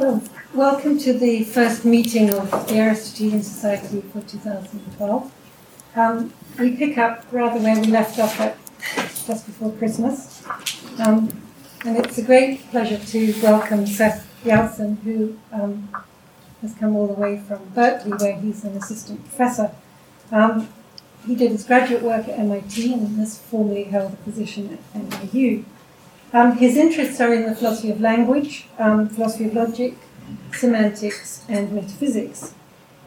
Well, welcome to the first meeting of the Aristotelian Society for 2012. Um, we pick up rather where we left off at just before Christmas. Um, and it's a great pleasure to welcome Seth Yalcin, who um, has come all the way from Berkeley, where he's an assistant professor. Um, he did his graduate work at MIT and has formerly held a position at NYU. Um, his interests are in the philosophy of language, um, philosophy of logic, semantics, and metaphysics.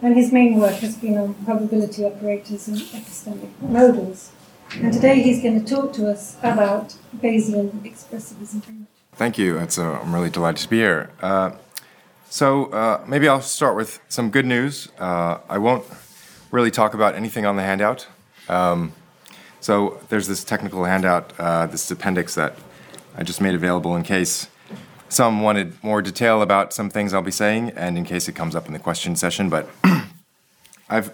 And his main work has been on probability operators and epistemic modals. And today he's going to talk to us about Bayesian expressivism. Thank you. It's, uh, I'm really delighted to be here. Uh, so uh, maybe I'll start with some good news. Uh, I won't really talk about anything on the handout. Um, so there's this technical handout, uh, this appendix that I just made available in case some wanted more detail about some things I'll be saying, and in case it comes up in the question session. But I've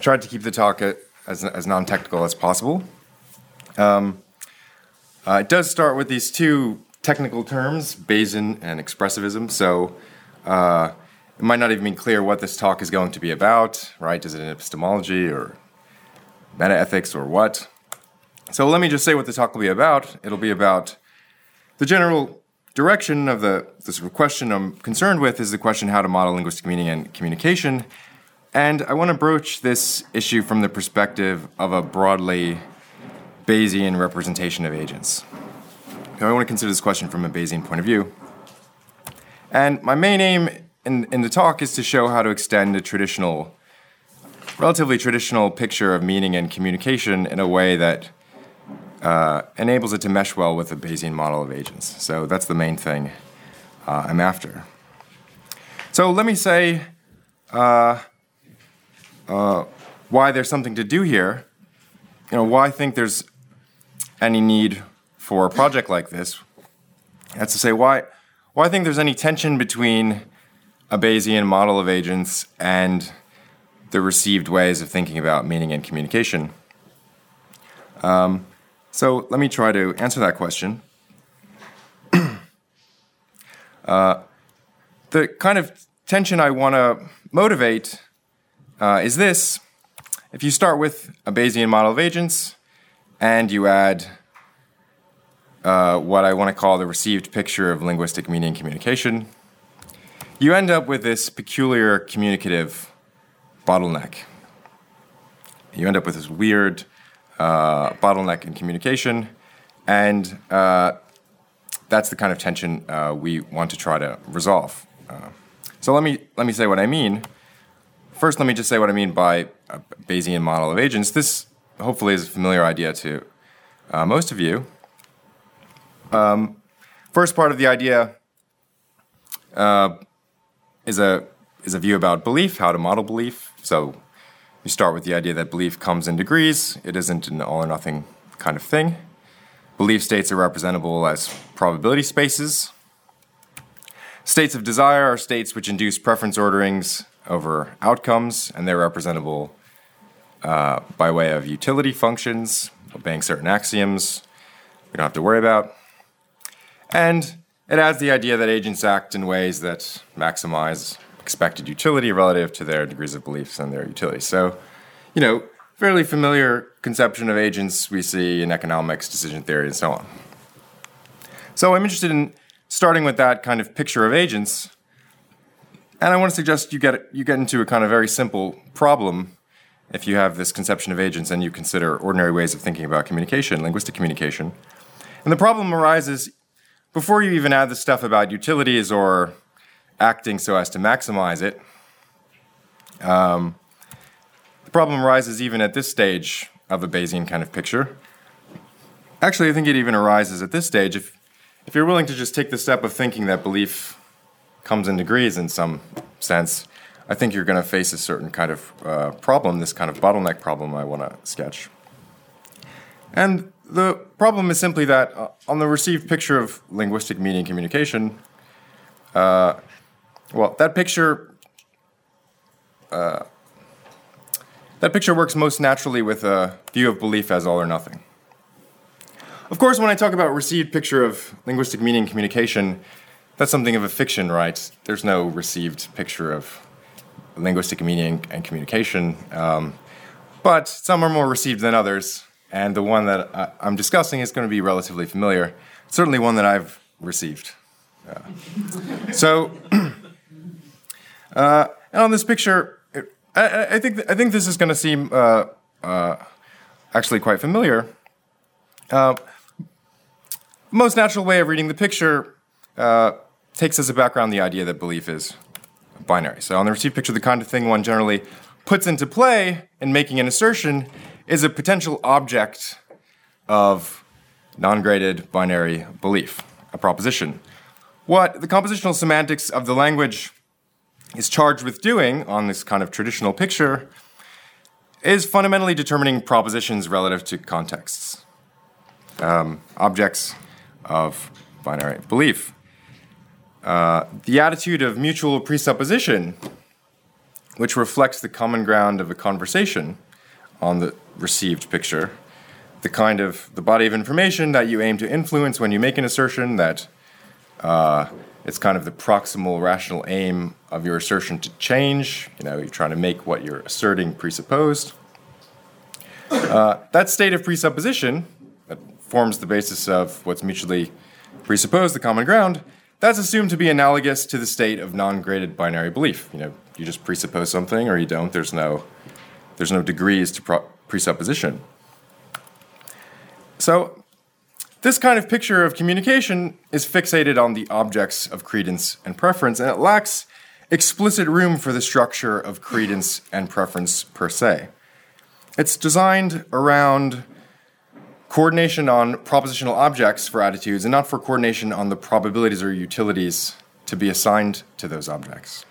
tried to keep the talk as, as non technical as possible. Um, uh, it does start with these two technical terms, Bayesian and expressivism. So uh, it might not even be clear what this talk is going to be about, right? Is it an epistemology or meta ethics or what? So let me just say what the talk will be about. It'll be about the general direction of the this question I'm concerned with is the question how to model linguistic meaning and communication. And I want to broach this issue from the perspective of a broadly Bayesian representation of agents. Now, I want to consider this question from a Bayesian point of view. And my main aim in, in the talk is to show how to extend a traditional, relatively traditional picture of meaning and communication in a way that uh, enables it to mesh well with the Bayesian model of agents. So that's the main thing uh, I'm after. So let me say uh, uh, why there's something to do here. You know, why I think there's any need for a project like this. That's to say, why, why I think there's any tension between a Bayesian model of agents and the received ways of thinking about meaning and communication. Um, so let me try to answer that question. uh, the kind of tension I want to motivate uh, is this. If you start with a Bayesian model of agents and you add uh, what I want to call the received picture of linguistic meaning communication, you end up with this peculiar communicative bottleneck. You end up with this weird uh, bottleneck in communication, and uh, that's the kind of tension uh, we want to try to resolve. Uh, so let me let me say what I mean. First, let me just say what I mean by a Bayesian model of agents. This hopefully is a familiar idea to uh, most of you. Um, first part of the idea is a is a view about belief, how to model belief. So you start with the idea that belief comes in degrees, it isn't an all or nothing kind of thing. Belief states are representable as probability spaces. States of desire are states which induce preference orderings over outcomes, and they're representable uh, by way of utility functions, obeying certain axioms we don't have to worry about. And it adds the idea that agents act in ways that maximize expected utility relative to their degrees of beliefs and their utility. So, you know, fairly familiar conception of agents we see in economics, decision theory, and so on. So I'm interested in starting with that kind of picture of agents, and I want to suggest you get you get into a kind of very simple problem if you have this conception of agents and you consider ordinary ways of thinking about communication, linguistic communication. And the problem arises before you even add the stuff about utilities or acting so as to maximize it. Um, the problem arises even at this stage of a Bayesian kind of picture. Actually, I think it even arises at this stage if, if you're willing to just take the step of thinking that belief comes in degrees in some sense. I think you're going to face a certain kind of uh, problem, this kind of bottleneck problem I want to sketch. And the problem is simply that uh, on the received picture of linguistic meaning communication, uh, well, that picture. Uh, that picture works most naturally with a view of belief as all or nothing. Of course, when I talk about received picture of linguistic meaning and communication, that's something of a fiction, right? There's no received picture of linguistic meaning and communication. Um, but some are more received than others, and the one that I, am discussing is going to be relatively familiar. Certainly one that I've received. Uh, so, uh, and on this picture, I, I, think I think this is going to seem uh, uh, actually quite familiar. Uh, most natural way of reading the picture uh, takes as a background the idea that belief is binary. So on the received picture, the kind of thing one generally puts into play in making an assertion is a potential object of non-graded binary belief, a proposition. What the compositional semantics of the language is charged with doing on this kind of traditional picture is fundamentally determining propositions relative to contexts, um, objects of binary belief. Uh, the attitude of mutual presupposition, which reflects the common ground of a conversation on the received picture, the kind of the body of information that you aim to influence when you make an assertion that uh, it's kind of the proximal rational aim of your assertion to change. You know, you're trying to make what you're asserting presupposed. Uh, that state of presupposition that forms the basis of what's mutually presupposed, the common ground, that's assumed to be analogous to the state of non-graded binary belief. You know, you just presuppose something or you don't. There's no, there's no degrees to pro- presupposition. So, this kind of picture of communication is fixated on the objects of credence and preference, and it lacks explicit room for the structure of credence and preference per se. It's designed around coordination on propositional objects for attitudes and not for coordination on the probabilities or utilities to be assigned to those objects.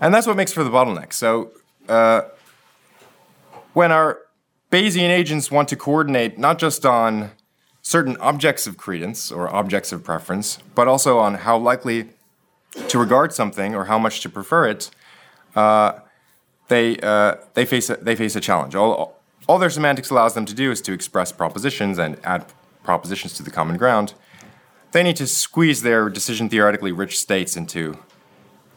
And that's what makes for the bottleneck. So, uh, when our Bayesian agents want to coordinate not just on certain objects of credence or objects of preference, but also on how likely to regard something or how much to prefer it, uh, they, uh, they, face a, they face a challenge. All, all their semantics allows them to do is to express propositions and add propositions to the common ground. They need to squeeze their decision theoretically rich states into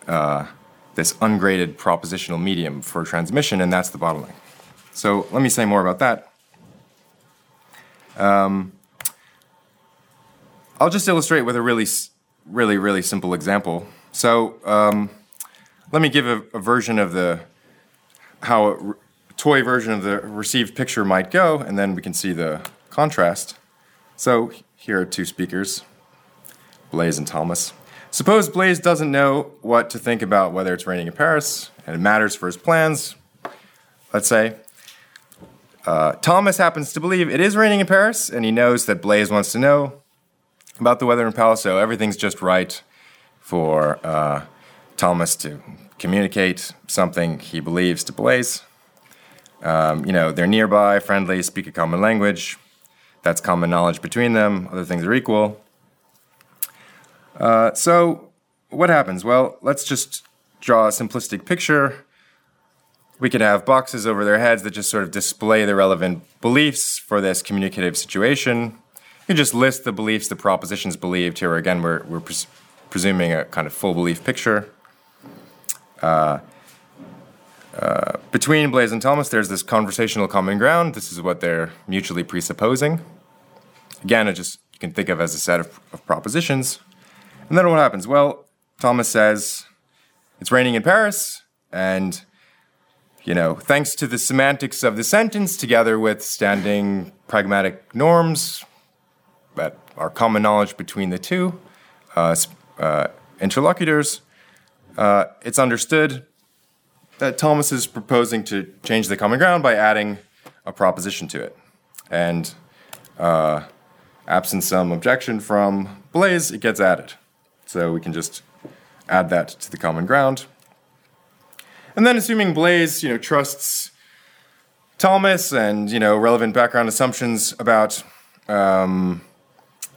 uh, this ungraded propositional medium for transmission, and that's the bottleneck. So let me say more about that. Um, I'll just illustrate with a really, really, really simple example. So um, let me give a, a version of the how toy version of the received picture might go, and then we can see the contrast. So here are two speakers, Blaise and Thomas. Suppose Blaise doesn't know what to think about whether it's raining in Paris, and it matters for his plans, let's say. Uh, Thomas happens to believe it is raining in Paris, and he knows that Blaise wants to know about the weather in Paris, so everything's just right for uh, Thomas to communicate something he believes to Blaise. Um, you know, they're nearby, friendly, speak a common language. That's common knowledge between them. Other things are equal. Uh, so, what happens? Well, let's just draw a simplistic picture. We could have boxes over their heads that just sort of display the relevant beliefs for this communicative situation. You can just list the beliefs, the propositions believed. Here again, we're, we're pres- presuming a kind of full belief picture. Uh, uh, between Blaise and Thomas, there's this conversational common ground. This is what they're mutually presupposing. Again, it just you can think of as a set of, of propositions. And then what happens? Well, Thomas says it's raining in Paris, and you know, thanks to the semantics of the sentence, together with standing pragmatic norms that are common knowledge between the two uh, uh, interlocutors, uh, it's understood that Thomas is proposing to change the common ground by adding a proposition to it. And uh, absent some objection from Blaise, it gets added. So we can just add that to the common ground. And then assuming Blaise, you know, trusts Thomas and, you know, relevant background assumptions about um,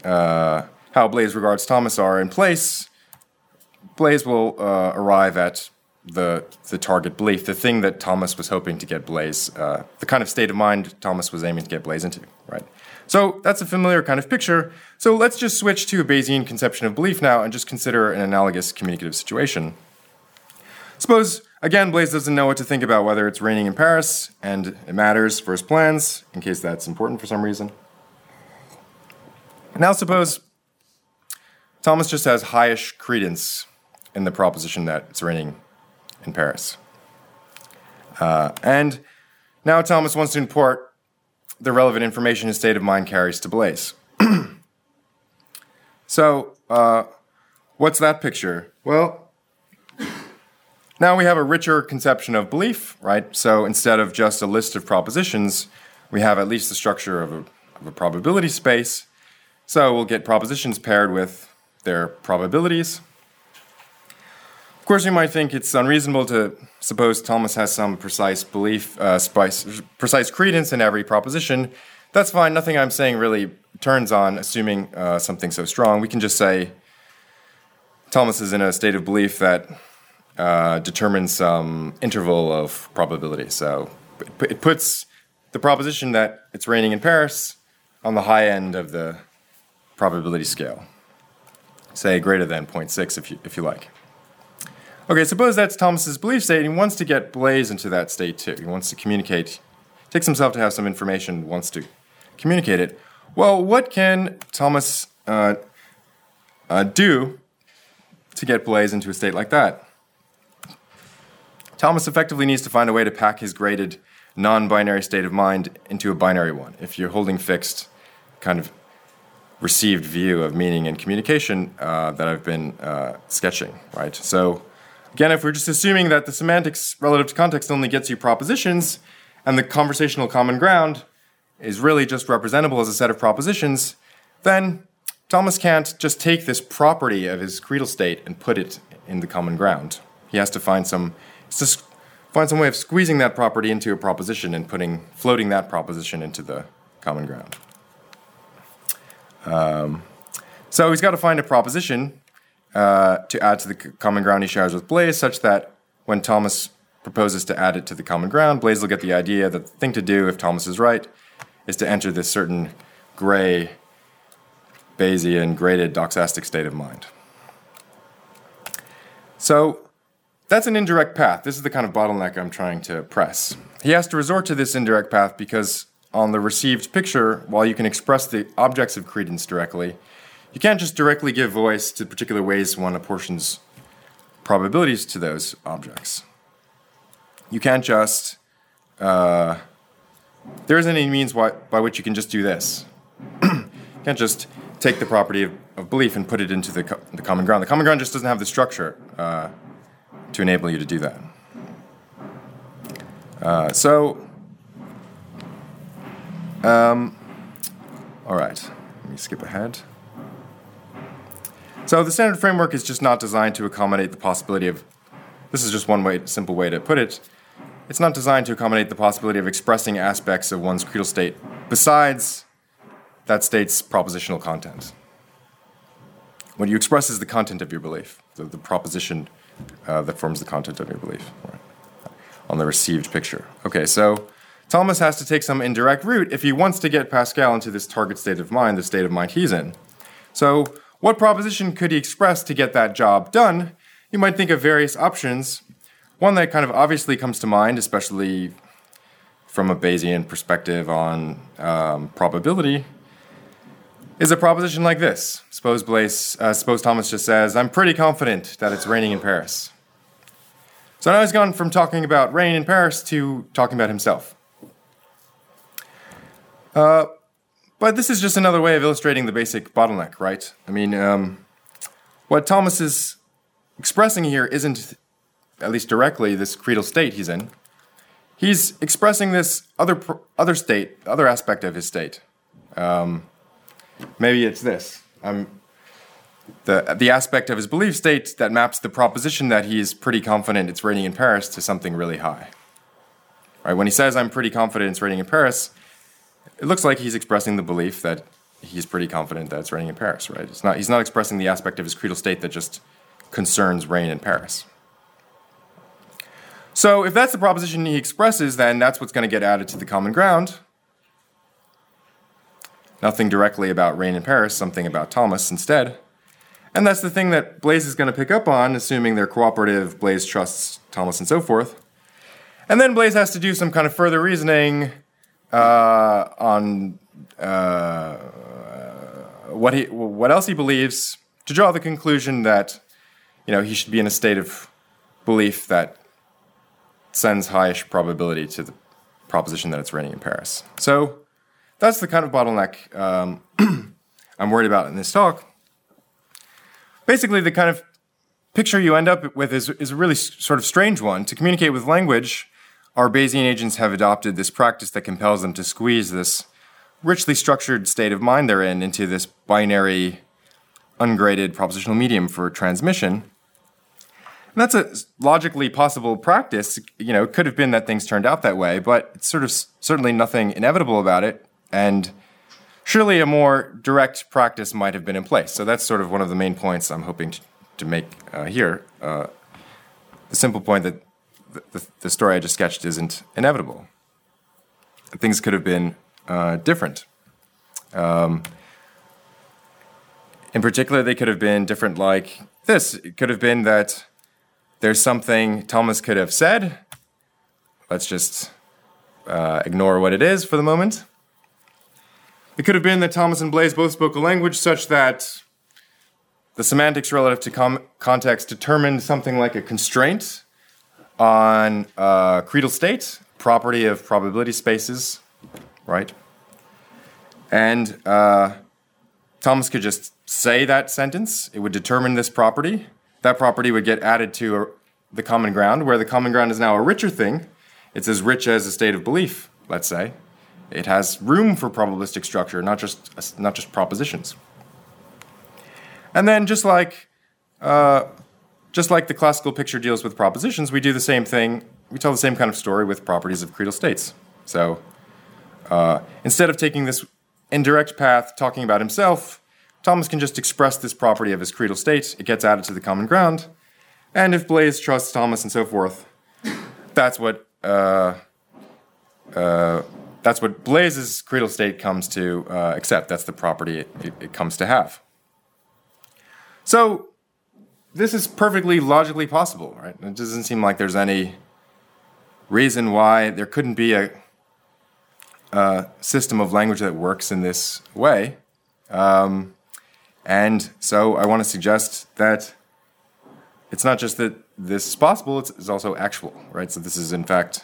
uh, how Blaise regards Thomas are in place, Blaise will uh, arrive at the the target belief, the thing that Thomas was hoping to get Blaise, uh, the kind of state of mind Thomas was aiming to get Blaise into, right? So that's a familiar kind of picture. So let's just switch to a Bayesian conception of belief now and just consider an analogous communicative situation. Suppose, again, Blaise doesn't know what to think about whether it's raining in Paris, and it matters for his plans, in case that's important for some reason. Now, suppose Thomas just has highish credence in the proposition that it's raining in Paris. Uh, and now Thomas wants to import the relevant information his state of mind carries to Blaise. so, uh, what's that picture? Well, now we have a richer conception of belief, right? So instead of just a list of propositions, we have at least the structure of a, of a probability space. So we'll get propositions paired with their probabilities. Of course, you might think it's unreasonable to suppose Thomas has some precise belief, uh, precise credence in every proposition. That's fine. Nothing I'm saying really turns on assuming uh, something so strong. We can just say Thomas is in a state of belief that uh, determines some interval of probability. So it puts the proposition that it's raining in Paris on the high end of the probability scale, say greater than 0.6 if you, if you like. Okay, suppose that's Thomas's belief state, and he wants to get Blaise into that state too. He wants to communicate, takes himself to have some information, wants to communicate it. Well, what can Thomas uh, uh, do to get Blaise into a state like that? Thomas effectively needs to find a way to pack his graded non binary state of mind into a binary one. If you're holding fixed kind of received view of meaning and communication uh, that I've been uh, sketching, right? So Again, if we're just assuming that the semantics relative to context only gets you propositions, and the conversational common ground is really just representable as a set of propositions, then Thomas can't just take this property of his credal state and put it in the common ground. He has to find some, to find some way of squeezing that property into a proposition and putting, floating that proposition into the common ground. Um, so he's got to find a proposition uh, to add to the common ground he shares with Blaise, such that when Thomas proposes to add it to the common ground, Blaise will get the idea that the thing to do, if Thomas is right, is to enter this certain gray, Bayesian, graded doxastic state of mind. So that's an indirect path. This is the kind of bottleneck I'm trying to press. He has to resort to this indirect path because on the received picture, while you can express the objects of credence directly, you can't just directly give voice to particular ways one apportions probabilities to those objects. You can't just, uh, there isn't any means why, by which you can just do this. you can't just take the property of, of belief and put it into the, co- the, common ground. The common ground just doesn't have the structure uh, to enable you to do that. Uh, so, um, all right, let me skip ahead. So the standard framework is just not designed to accommodate the possibility of. This is just one way, simple way to put it. It's not designed to accommodate the possibility of expressing aspects of one's credal state besides that state's propositional content. What you express is the content of your belief, the, the proposition uh, that forms the content of your belief right, on the received picture. Okay, so Thomas has to take some indirect route if he wants to get Pascal into this target state of mind, the state of mind he's in. So what proposition could he express to get that job done? You might think of various options. One that kind of obviously comes to mind, especially from a Bayesian perspective on um, probability, is a proposition like this. Suppose Blaise, uh, suppose Thomas just says, "I'm pretty confident that it's raining in Paris." So now he's gone from talking about rain in Paris to talking about himself. Uh, but this is just another way of illustrating the basic bottleneck, right? I mean, um, what Thomas is expressing here isn't, at least directly, this credal state he's in. He's expressing this other other state, other aspect of his state. Um, maybe it's this. Um, the the aspect of his belief state that maps the proposition that he is pretty confident it's raining in Paris to something really high. Right? When he says I'm pretty confident it's raining in Paris, it looks like he's expressing the belief that he's pretty confident that it's raining in Paris, right? It's not, he's not expressing the aspect of his credal state that just concerns rain in Paris. So, if that's the proposition he expresses, then that's what's going to get added to the common ground. Nothing directly about Rain in Paris, something about Thomas instead. And that's the thing that Blaise is going to pick up on, assuming they're cooperative, Blaise trusts Thomas and so forth. And then Blaise has to do some kind of further reasoning uh, on uh, what he, what else he believes, to draw the conclusion that, you know, he should be in a state of belief that sends highish probability to the proposition that it's raining in Paris. So that's the kind of bottleneck um, I'm worried about in this talk. Basically, the kind of picture you end up with is, is a really sort of strange one. To communicate with language, our Bayesian agents have adopted this practice that compels them to squeeze this richly structured state of mind they're in into this binary, ungraded propositional medium for transmission. And that's a logically possible practice. You know, it could have been that things turned out that way, but it's sort of certainly nothing inevitable about it. And surely a more direct practice might have been in place. So that's sort of one of the main points I'm hoping to, to make uh, here. Uh, the simple point that the, the, story I just sketched isn't inevitable. Things could have been uh, different. Um, in particular, they could have been different like this. It could have been that there's something Thomas could have said. Let's just uh, ignore what it is for the moment. It could have been that Thomas and Blaise both spoke a language such that the semantics relative to com- context determined something like a constraint on uh, credal state, property of probability spaces, right? And uh, Thomas could just say that sentence, it would determine this property. That property would get added to a, the common ground, where the common ground is now a richer thing. It's as rich as a state of belief, let's say. It has room for probabilistic structure, not just, not just propositions. And then, just like uh, just like the classical picture deals with propositions, we do the same thing. We tell the same kind of story with properties of credal states. So uh, instead of taking this indirect path, talking about himself, Thomas can just express this property of his credal state. It gets added to the common ground. And if Blaise trusts Thomas and so forth, that's what uh, uh, that's what Blaise's credal state comes to uh, accept. That's the property it, it, it comes to have. So this is perfectly logically possible, right? It doesn't seem like there's any reason why there couldn't be a, a system of language that works in this way. Um, and so I want to suggest that it's not just that this is possible, it's, it's also actual, right? So this is, in fact,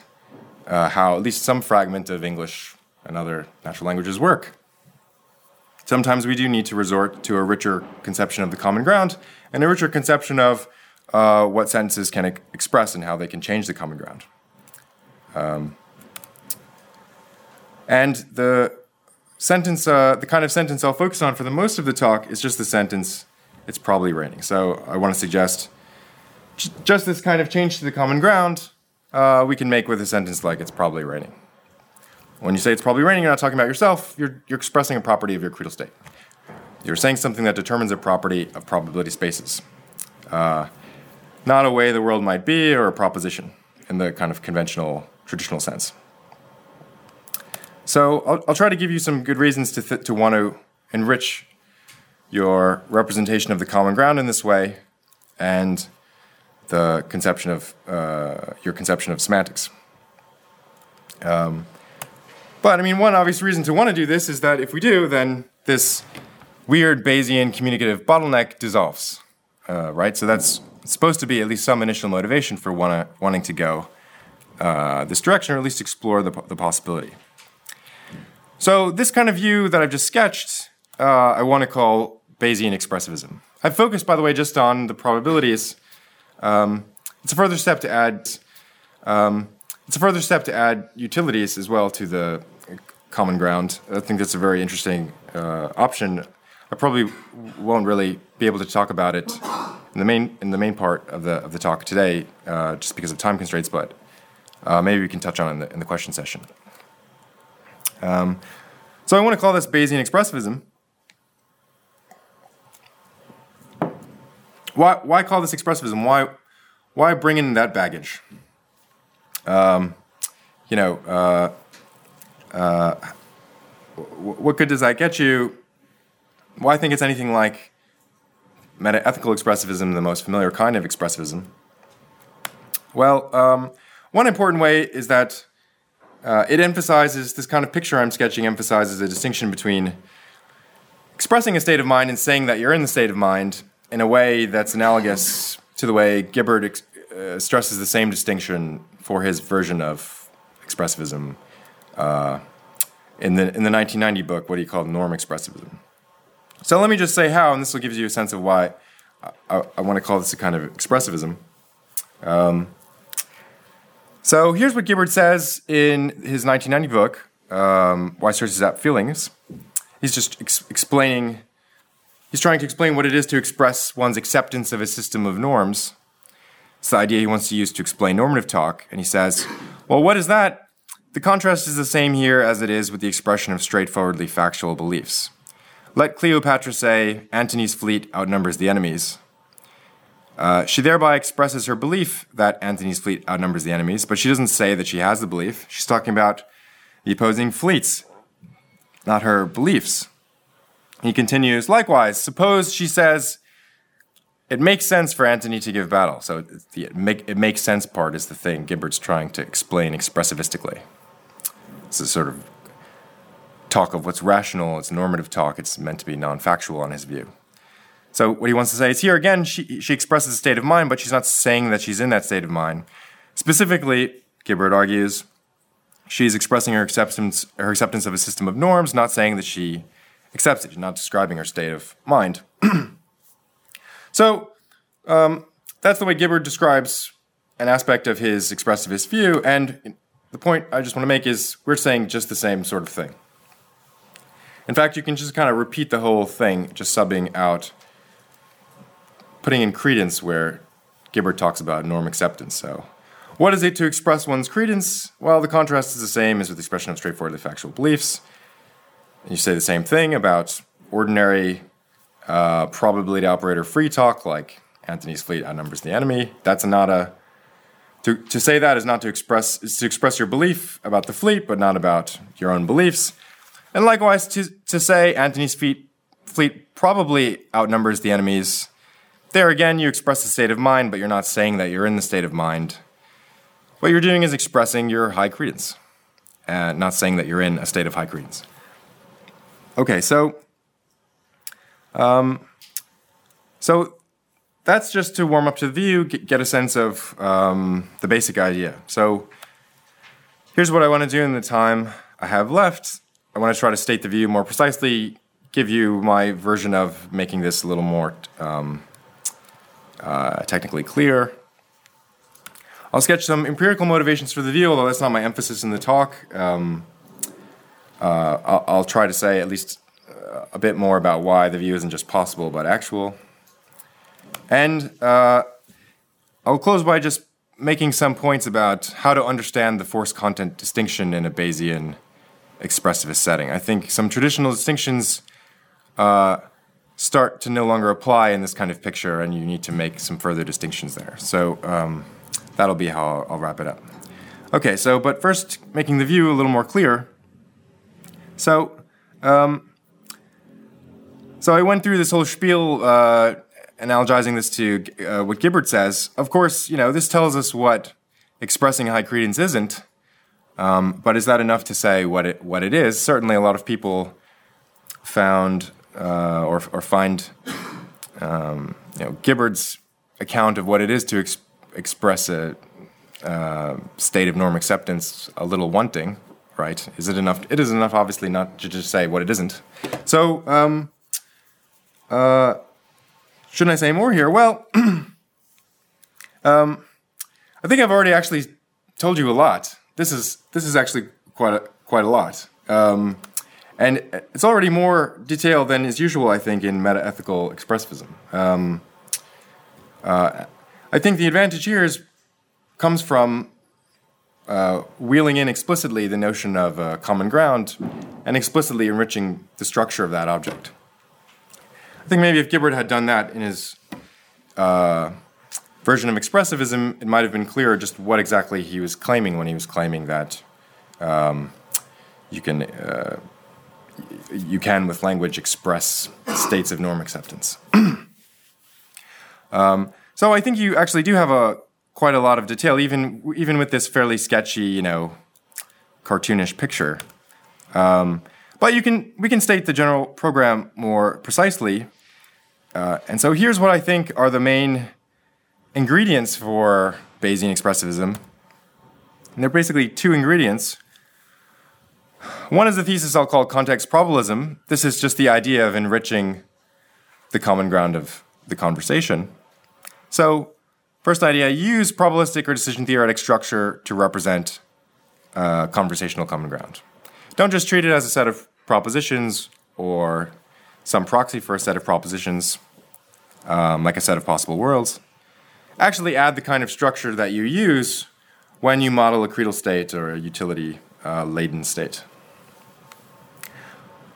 uh, how at least some fragment of English and other natural languages work. Sometimes we do need to resort to a richer conception of the common ground and a richer conception of uh, what sentences can express and how they can change the common ground. Um, and the sentence, uh, the kind of sentence I'll focus on for the most of the talk is just the sentence, it's probably raining. So I want to suggest just this kind of change to the common ground uh, we can make with a sentence like it's probably raining. When you say it's probably raining, you're not talking about yourself, you're, you're expressing a property of your credal state. You're saying something that determines a property of probability spaces. Uh, not a way the world might be or a proposition in the kind of conventional, traditional sense. So I'll, I'll try to give you some good reasons to, th- to want to enrich your representation of the common ground in this way and the conception of uh, your conception of semantics. Um, but I mean, one obvious reason to want to do this is that if we do, then this weird Bayesian communicative bottleneck dissolves, uh, right? So that's supposed to be at least some initial motivation for wanna, wanting to go uh, this direction, or at least explore the, the possibility. So this kind of view that I've just sketched, uh, I want to call Bayesian expressivism. I've focused, by the way, just on the probabilities. Um, it's a further step to add. Um, it's a further step to add utilities as well to the common ground. I think that's a very interesting uh, option. I probably won't really be able to talk about it in the main in the main part of the of the talk today, uh, just because of time constraints. But uh, maybe we can touch on it in the in the question session. Um, so I want to call this Bayesian expressivism. Why why call this expressivism? Why why bring in that baggage? Um, you know, uh, uh, what good does that get you? I think it's anything like meta-ethical expressivism, the most familiar kind of expressivism. Well, um, one important way is that uh, it emphasizes this kind of picture I'm sketching emphasizes a distinction between expressing a state of mind and saying that you're in the state of mind in a way that's analogous to the way Gibbard ex- uh, stresses the same distinction for his version of expressivism uh, in the in the 1990 book, what he called norm expressivism. So let me just say how, and this will give you a sense of why I, I, I want to call this a kind of expressivism. Um, so here's what Gibbard says in his 1990 book, um, Wise Choices Apt Feelings. He's just ex- explaining, he's trying to explain what it is to express one's acceptance of a system of norms. It's the idea he wants to use to explain normative talk. And he says, well, what is that? The contrast is the same here as it is with the expression of straightforwardly factual beliefs. Let Cleopatra say, Antony's fleet outnumbers the enemy's. Uh, she thereby expresses her belief that Antony's fleet outnumbers the enemy's, but she doesn't say that she has the belief. She's talking about the opposing fleets, not her beliefs. He continues, likewise, suppose she says, it makes sense for Antony to give battle. So the it, make, it makes sense part is the thing Gibbard's trying to explain expressivistically. This is sort of talk of what's rational, it's normative talk, it's meant to be non factual on his view. So what he wants to say is here again, she, she expresses a state of mind, but she's not saying that she's in that state of mind. Specifically, Gibbard argues, she's expressing her acceptance, her acceptance of a system of norms, not saying that she accepts it, not describing her state of mind. so um, that's the way Gibbard describes an aspect of his expressivist view, and the point I just want to make is we're saying just the same sort of thing. In fact, you can just kind of repeat the whole thing, just subbing out putting in credence where Gibbard talks about norm acceptance. So, what is it to express one's credence? Well, the contrast is the same as with the expression of straightforwardly factual beliefs. You say the same thing about ordinary uh, probability operator free talk, like Antony's fleet outnumbers the enemy. That's not a to, to say that is not to express is to express your belief about the fleet, but not about your own beliefs. And likewise, to, to say Antony's fleet, fleet probably outnumbers the enemy's there again, you express a state of mind, but you're not saying that you're in the state of mind. What you're doing is expressing your high credence, and not saying that you're in a state of high credence. Okay, so, um, so that's just to warm up to the view, get a sense of um, the basic idea. So, here's what I want to do in the time I have left. I want to try to state the view more precisely, give you my version of making this a little more um, uh, technically clear. I'll sketch some empirical motivations for the view, although that's not my emphasis in the talk. Um, uh, I'll, I'll, try to say at least uh, a bit more about why the view isn't just possible but actual. And uh, I'll close by just making some points about how to understand the force content distinction in a Bayesian expressivist setting. I think some traditional distinctions uh, start to no longer apply in this kind of picture, and you need to make some further distinctions there. So um, that'll be how I'll, I'll, wrap it up. Okay, so but first, making the view a little more clear. So, um, so I went through this whole spiel, uh, analogizing this to uh, what Gibbard says. Of course, you know this tells us what expressing high credence isn't. Um, but is that enough to say what it what it is? Certainly, a lot of people found uh, or, or find um, you know, Gibbard's account of what it is to ex- express a uh, state of norm acceptance a little wanting, right? Is it enough? It is enough, obviously, not to just say what it isn't. So, um, uh, shouldn't I say more here? Well, um, I think I've already actually told you a lot. This is this is actually quite a, quite a lot. Um, and it's already more detailed than is usual, I think, in meta-ethical expressivism. Um, uh, I think the advantage here is, comes from uh, wheeling in explicitly the notion of uh, common ground and explicitly enriching the structure of that object. I think maybe if Gibbard had done that in his uh, version of expressivism, it might have been clearer just what exactly he was claiming when he was claiming that um, you can uh, you can with language express states of norm acceptance. um, so I think you actually do have a quite a lot of detail, even even with this fairly sketchy, you know, cartoonish picture. Um, but you can we can state the general program more precisely. Uh, and so here's what I think are the main ingredients for Bayesian expressivism. And they're basically two ingredients. One is a thesis I'll call context probabilism. This is just the idea of enriching the common ground of the conversation. So, first idea use probabilistic or decision theoretic structure to represent uh, conversational common ground. Don't just treat it as a set of propositions or some proxy for a set of propositions, um, like a set of possible worlds. Actually, add the kind of structure that you use when you model a credal state or a utility uh, laden state.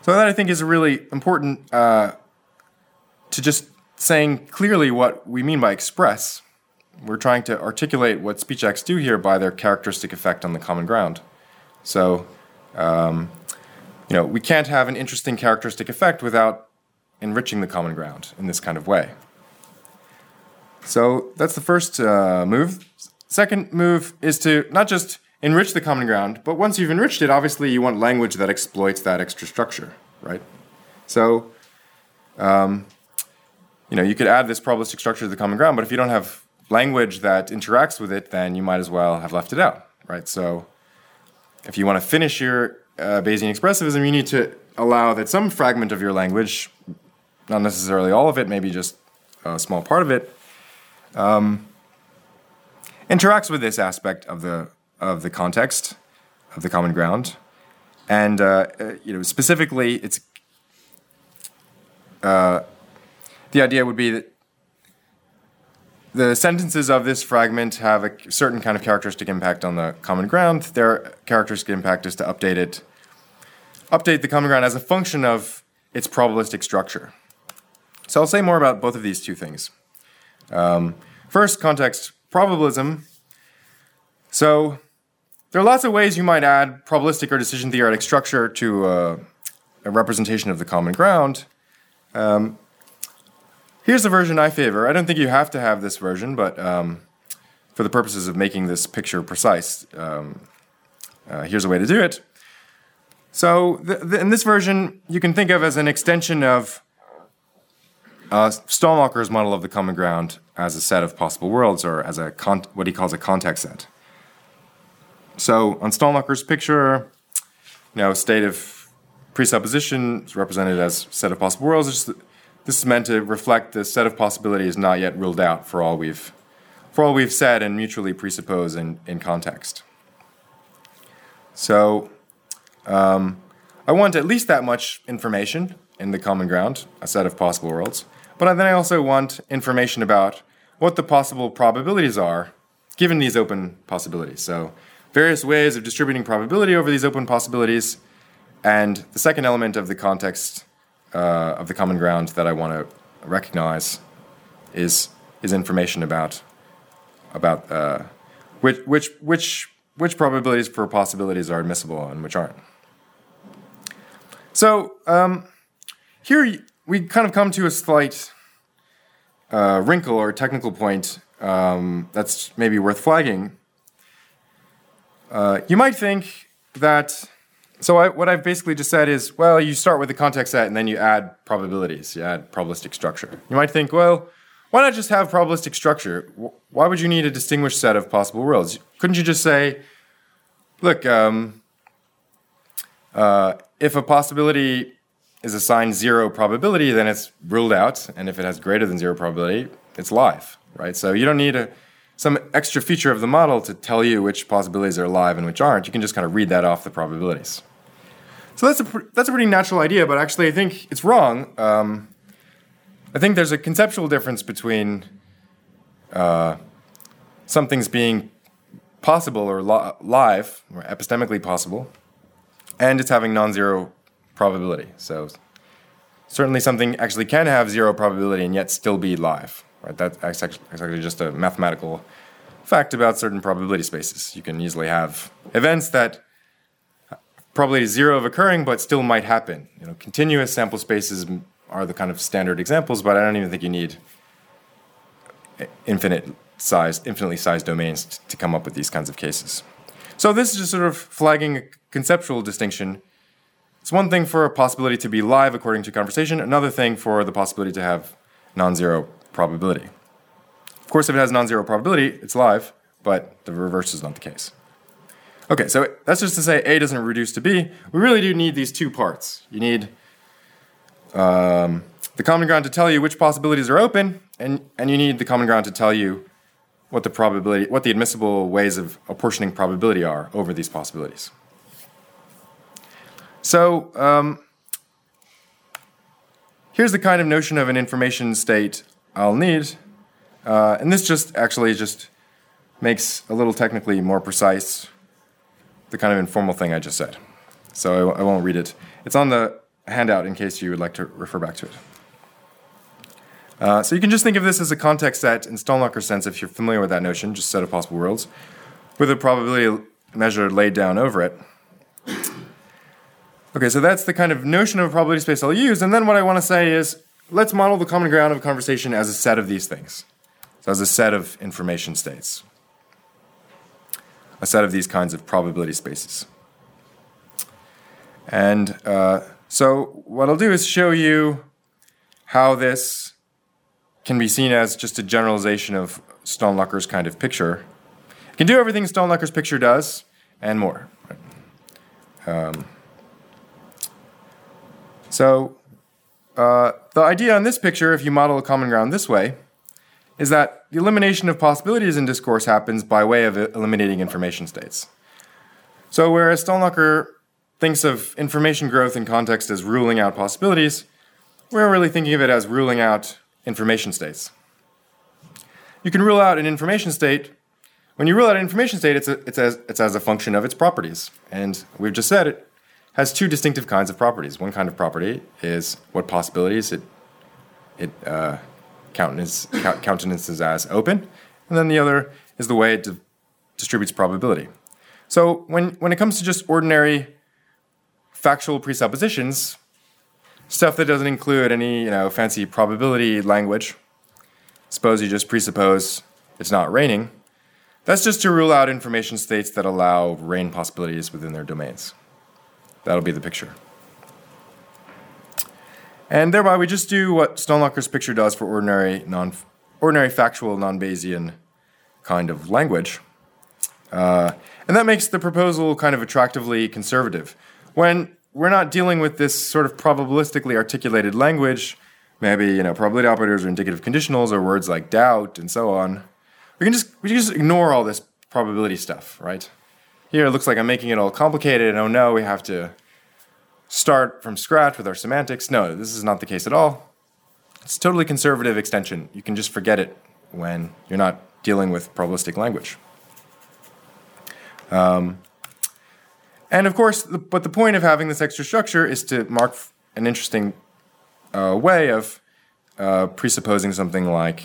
So that I think is really important uh, to just saying clearly what we mean by express. We're trying to articulate what speech acts do here by their characteristic effect on the common ground. So, um, you know, we can't have an interesting characteristic effect without enriching the common ground in this kind of way. So that's the first uh, move. Second move is to not just enrich the common ground, but once you've enriched it, obviously you want language that exploits that extra structure, right? So, um, you know, you could add this probabilistic structure to the common ground, but if you don't have language that interacts with it, then you might as well have left it out, right? So, if you want to finish your uh, Bayesian expressivism, you need to allow that some fragment of your language, not necessarily all of it, maybe just a small part of it, um, interacts with this aspect of the of the context of the common ground, and uh, uh, you know specifically, it's uh, the idea would be that the sentences of this fragment have a certain kind of characteristic impact on the common ground. Their characteristic impact is to update it, update the common ground as a function of its probabilistic structure. So I'll say more about both of these two things. Um, first, context probabilism. So there are lots of ways you might add probabilistic or decision theoretic structure to uh, a representation of the common ground. Um, here's the version I favor. I don't think you have to have this version, but um, for the purposes of making this picture precise, um, uh, here's a way to do it. So, the, the, in this version, you can think of as an extension of uh, Stalnaker's model of the common ground as a set of possible worlds, or as a con- what he calls a context set. So on Stalnaker's picture, you know, state of presupposition is represented as set of possible worlds. This is meant to reflect the set of possibilities not yet ruled out for all we've for all we've said and mutually presuppose in, in context. So um, I want at least that much information in the common ground, a set of possible worlds. But then I also want information about what the possible probabilities are given these open possibilities. So various ways of distributing probability over these open possibilities. And the second element of the context uh, of the common ground that I want to recognize is, is information about, about uh, which, which, which, which probabilities for possibilities are admissible and which aren't. So um, here we kind of come to a slight uh, wrinkle or technical point um, that's maybe worth flagging uh, you might think that. So I, what I've basically just said is, well, you start with the context set and then you add probabilities. You add probabilistic structure. You might think, well, why not just have probabilistic structure? Why would you need a distinguished set of possible worlds? Couldn't you just say, look, um, uh, if a possibility is assigned zero probability, then it's ruled out, and if it has greater than zero probability, it's live, right? So you don't need a some extra feature of the model to tell you which possibilities are alive and which aren't. You can just kind of read that off the probabilities. So that's a, that's a pretty natural idea, but actually I think it's wrong. Um, I think there's a conceptual difference between uh, being possible or li- live, or epistemically possible, and it's having non zero probability. So certainly something actually can have zero probability and yet still be live. Right? That's exactly just a mathematical fact about certain probability spaces. You can easily have events that uh, probability zero of occurring, but still might happen. You know, continuous sample spaces are the kind of standard examples, but I don't even think you need uh, infinite size, infinitely sized domains t- to come up with these kinds of cases. So this is just sort of flagging a conceptual distinction. It's one thing for a possibility to be live according to conversation, another thing for the possibility to have non-zero probability. Of course, if it has non-zero probability, it's live, but the reverse is not the case. Okay, so that's just to say A doesn't reduce to B. We really do need these two parts. You need um, the common ground to tell you which possibilities are open, and, and you need the common ground to tell you what the probability, what the admissible ways of apportioning probability are over these possibilities. So um, here's the kind of notion of an information state I'll need, uh, and this just actually just makes a little technically more precise the kind of informal thing I just said. So I, won't read it. It's on the handout in case you would like to refer back to it. Uh, so you can just think of this as a context set in Stalnaker sense if you're familiar with that notion, just set of possible worlds, with a probability measure laid down over it. Okay, so that's the kind of notion of a probability space I'll use, and then what I want to say is let's model the common ground of conversation as a set of these things. So as a set of information states a set of these kinds of probability spaces. And uh, so, what I'll do is show you how this can be seen as just a generalization of Stalnaker's kind of picture. It can do everything Stalnaker's picture does and more. Um, so, uh, the idea on this picture, if you model a common ground this way, is that the elimination of possibilities in discourse happens by way of eliminating information states. So, whereas Stalnaker thinks of information growth in context as ruling out possibilities, we're really thinking of it as ruling out information states. You can rule out an information state. When you rule out an information state, it's, a, it's, as, it's as a function of its properties. And we've just said it has two distinctive kinds of properties. One kind of property is what possibilities it, it uh, countenance, countenances as open, and then the other is the way it di- distributes probability. So when, when it comes to just ordinary factual presuppositions, stuff that doesn't include any you know fancy probability language, suppose you just presuppose it's not raining, that's just to rule out information states that allow rain possibilities within their domains. That'll be the picture. And thereby we just do what Stalnaker's picture does for ordinary, non, ordinary factual, non-Bayesian kind of language. Uh, and that makes the proposal kind of attractively conservative. When we're not dealing with this sort of probabilistically articulated language, maybe you know probability operators or indicative conditionals or words like doubt and so on, we can just we can just ignore all this probability stuff, right? Here it looks like I'm making it all complicated, and oh no, we have to start from scratch with our semantics. No, this is not the case at all. It's a totally conservative extension. You can just forget it when you're not dealing with probabilistic language. Um, and of course, the, but the point of having this extra structure is to mark an interesting uh, way of uh, presupposing something like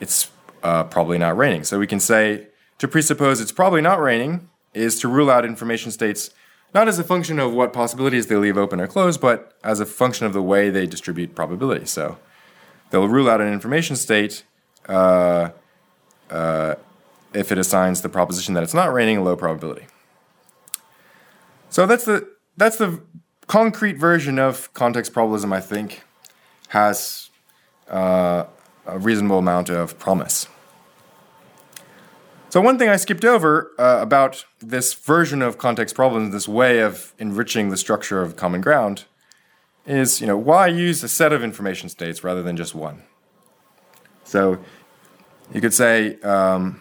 it's uh, probably not raining. So we can say to presuppose it's probably not raining is to rule out information states not as a function of what possibilities they leave open or close, but as a function of the way they distribute probability. So they'll rule out an information state uh, uh, if it assigns the proposition that it's not raining a low probability. So that's the that's the concrete version of context probabilism. I think has uh, a reasonable amount of promise. So, one thing I skipped over uh, about this version of context probabilism, this way of enriching the structure of common ground, is you know why use a set of information states rather than just one. So, you could say um,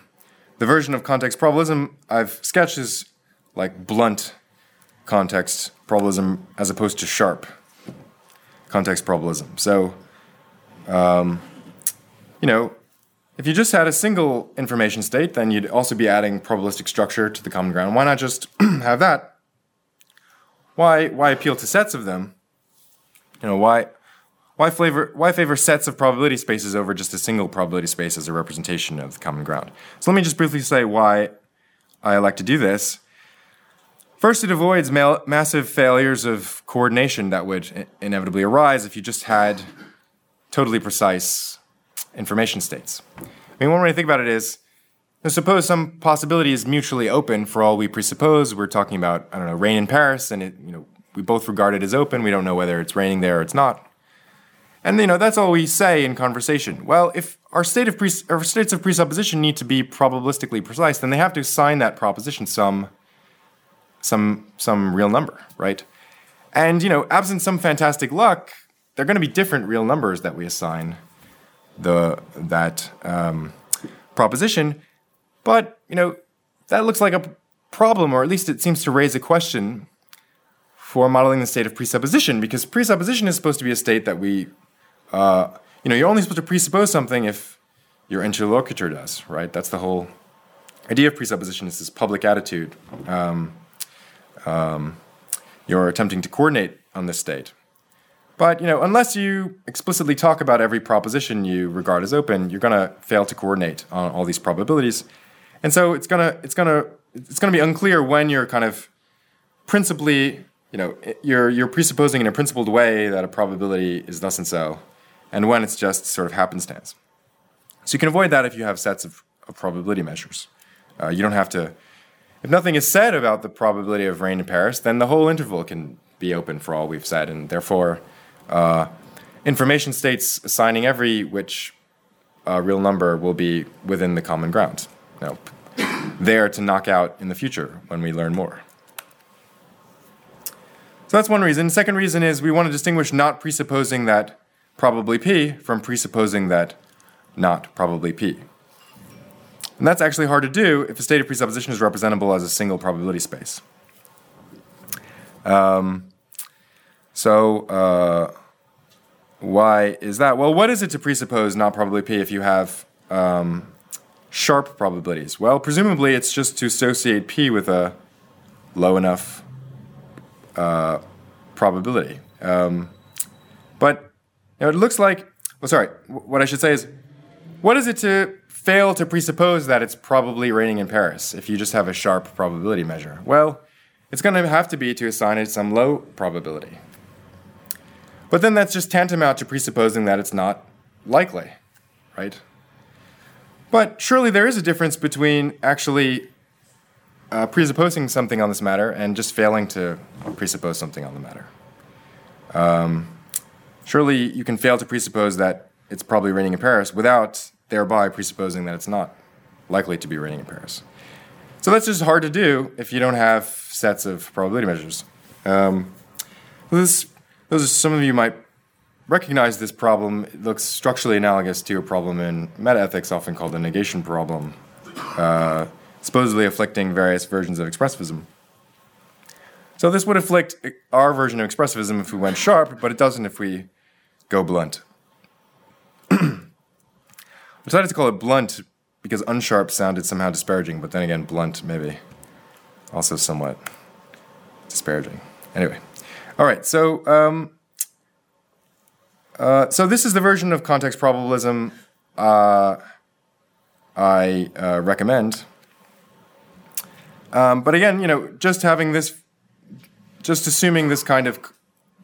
the version of context probabilism I've sketched is like blunt context probabilism as opposed to sharp context probabilism. So, um, you know, if you just had a single information state, then you'd also be adding probabilistic structure to the common ground. Why not just have that? Why why appeal to sets of them? You know, why why flavor why favor sets of probability spaces over just a single probability space as a representation of the common ground? So let me just briefly say why I like to do this. First, it avoids ma- massive failures of coordination that would inevitably arise if you just had totally precise information states. I mean, one way to think about it is suppose some possibility is mutually open for all we presuppose. We're talking about, I don't know, rain in Paris, and it, you know, we both regard it as open. We don't know whether it's raining there or it's not. And you know, that's all we say in conversation. Well, if our state of pre- our states of presupposition need to be probabilistically precise, then they have to assign that proposition some some some real number, right? And you know, absent some fantastic luck, they're going to be different real numbers that we assign the that um, proposition. But you know, that looks like a problem, or at least it seems to raise a question for modeling the state of presupposition, because presupposition is supposed to be a state that we, uh, you know, you're only supposed to presuppose something if your interlocutor does, right? That's the whole idea of presupposition. Is this public attitude. Um, um, you're attempting to coordinate on this state. But you know, unless you explicitly talk about every proposition you regard as open, you're going to fail to coordinate on all these probabilities, and so it's gonna it's gonna it's gonna be unclear when you're kind of principally you know you're you're presupposing in a principled way that a probability is thus and so, and when it's just sort of happenstance. So you can avoid that if you have sets of, of probability measures. Uh, you don't have to if nothing is said about the probability of rain in Paris, then the whole interval can be open for all we've said, and therefore, uh, information states assigning every which uh, real number will be within the common ground. You there to knock out in the future when we learn more. So that's one reason. Second reason is we want to distinguish not presupposing that probably P from presupposing that not probably P. And that's actually hard to do if a state of presupposition is representable as a single probability space. Um, so, uh, why is that? Well, what is it to presuppose not probably P if you have um, sharp probabilities? Well, presumably it's just to associate P with a low enough uh, probability. Um, but you know, it looks like, well, sorry, what I should say is, what is it to fail to presuppose that it's probably raining in Paris if you just have a sharp probability measure? Well, it's going to have to be to assign it some low probability. But then that's just tantamount to presupposing that it's not likely, right? But surely there is a difference between actually uh, presupposing something on this matter and just failing to presuppose something on the matter. Um, surely you can fail to presuppose that it's probably raining in Paris without thereby presupposing that it's not likely to be raining in Paris. So that's just hard to do if you don't have sets of probability measures. Um, this, those are, some of you might recognize this problem. It looks structurally analogous to a problem in metaethics, often called the negation problem, uh, supposedly afflicting various versions of expressivism. So this would afflict our version of expressivism if we went sharp, but it doesn't if we go blunt. I decided to call it blunt because unsharp sounded somehow disparaging, but then again, blunt maybe also somewhat disparaging. Anyway, all right. So, um, uh, so this is the version of context probabilism uh, I uh, recommend. Um, but again, you know, just having this, just assuming this kind of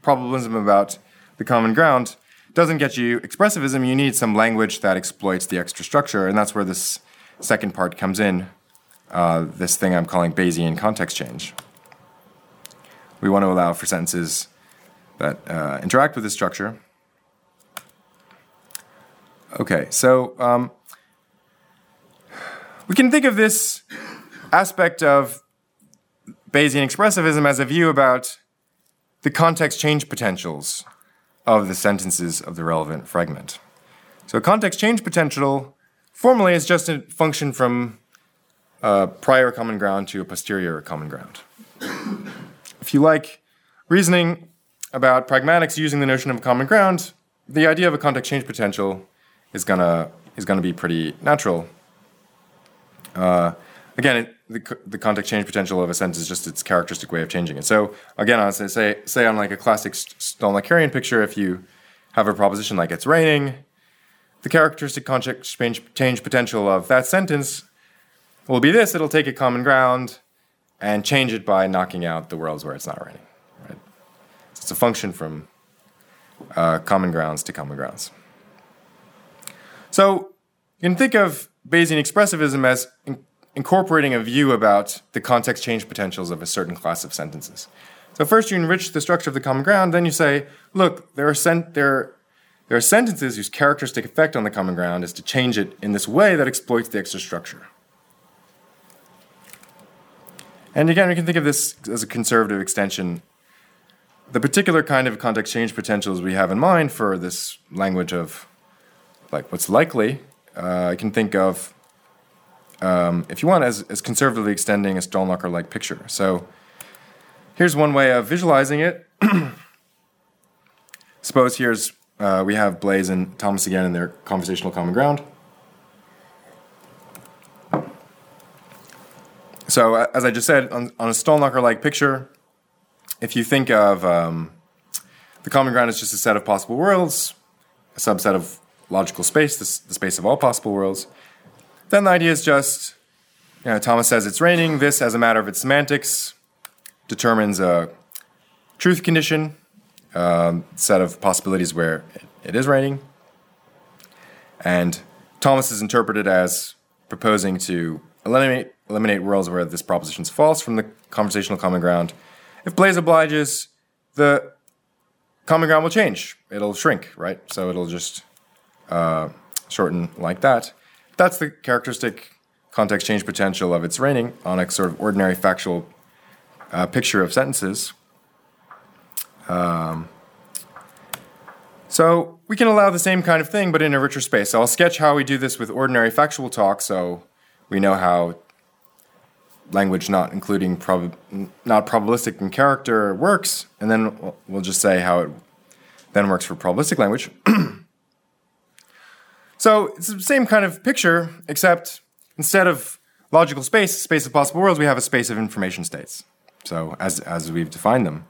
probabilism about the common ground doesn't get you expressivism. You need some language that exploits the extra structure, and that's where this second part comes in. Uh, this thing I'm calling Bayesian context change. We want to allow for sentences that uh, interact with this structure. Okay, so um, we can think of this aspect of Bayesian expressivism as a view about the context change potentials of the sentences of the relevant fragment. So a context change potential formally is just a function from a prior common ground to a posterior common ground. If you like reasoning about pragmatics using the notion of common ground, the idea of a context change potential is gonna is gonna be pretty natural. Uh, again, it, the, the context change potential of a sentence is just its characteristic way of changing it. So again, I say say on like a classic Stalnakerian picture, if you have a proposition like it's raining, the characteristic context change potential of that sentence will be this. It'll take a common ground, and change it by knocking out the worlds where it's not raining. Right? It's a function from uh, common grounds to common grounds. So you can think of Bayesian expressivism as in- incorporating a view about the context change potentials of a certain class of sentences. So first you enrich the structure of the common ground, then you say, look, there are, sen- there, there are sentences whose characteristic effect on the common ground is to change it in this way that exploits the extra structure. And again, we can think of this as a conservative extension. The particular kind of context change potentials we have in mind for this language of like what's likely, uh, I can think of, um, if you want, as, as conservatively extending a Stalnaker like picture. So here's one way of visualizing it. Suppose here's uh, we have Blaise and Thomas again in their conversational common ground. So, uh, as I just said, on, on a Stalnaker like picture, if you think of um, the common ground as just a set of possible worlds, a subset of logical space, the, the space of all possible worlds, then the idea is just, you know, Thomas says it's raining. This, as a matter of its semantics, determines a truth condition, um, set of possibilities where it is raining. And Thomas is interpreted as proposing to eliminate eliminate worlds where this proposition is false from the conversational common ground. If Blaise obliges, the common ground will change. It'll shrink, right? So it'll just uh, shorten like that. That's the characteristic context change potential of its raining on a sort of ordinary factual uh, picture of sentences. Um, so we can allow the same kind of thing, but in a richer space. So I'll sketch how we do this with ordinary factual talk, so we know how language not including prob- not probabilistic in character works, and then we'll just say how it then works for probabilistic language. so it's the same kind of picture, except instead of logical space, space of possible worlds, we have a space of information states. So as as we've defined them.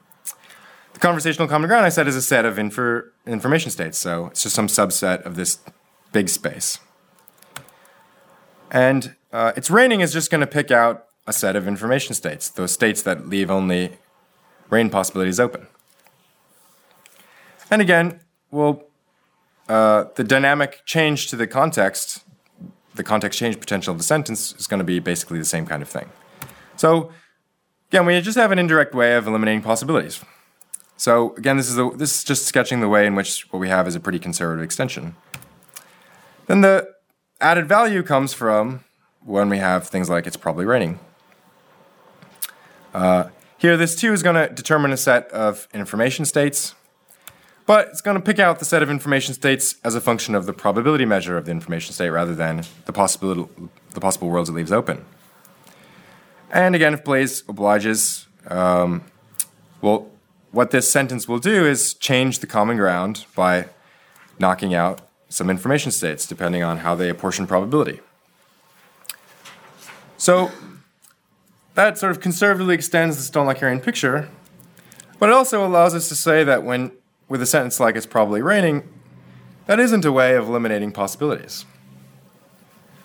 The conversational common ground, I said, is a set of infer- information states. So it's just some subset of this big space. And uh, its raining is just going to pick out a set of information states, those states that leave only rain possibilities open. And again, well, uh, the dynamic change to the context, the context change potential of the sentence is going to be basically the same kind of thing. So again, we just have an indirect way of eliminating possibilities. So again, this is this is just sketching the way in which what we have is a pretty conservative extension. Then the added value comes from when we have things like it's probably raining. Uh, here, this too is going to determine a set of information states, but it's going to pick out the set of information states as a function of the probability measure of the information state rather than the, the possible worlds it leaves open. And again, if Blaise obliges, um, well, what this sentence will do is change the common ground by knocking out some information states depending on how they apportion probability. So that sort of conservatively extends the Stalnakerian picture, but it also allows us to say that when, with a sentence like it's probably raining, that isn't a way of eliminating possibilities.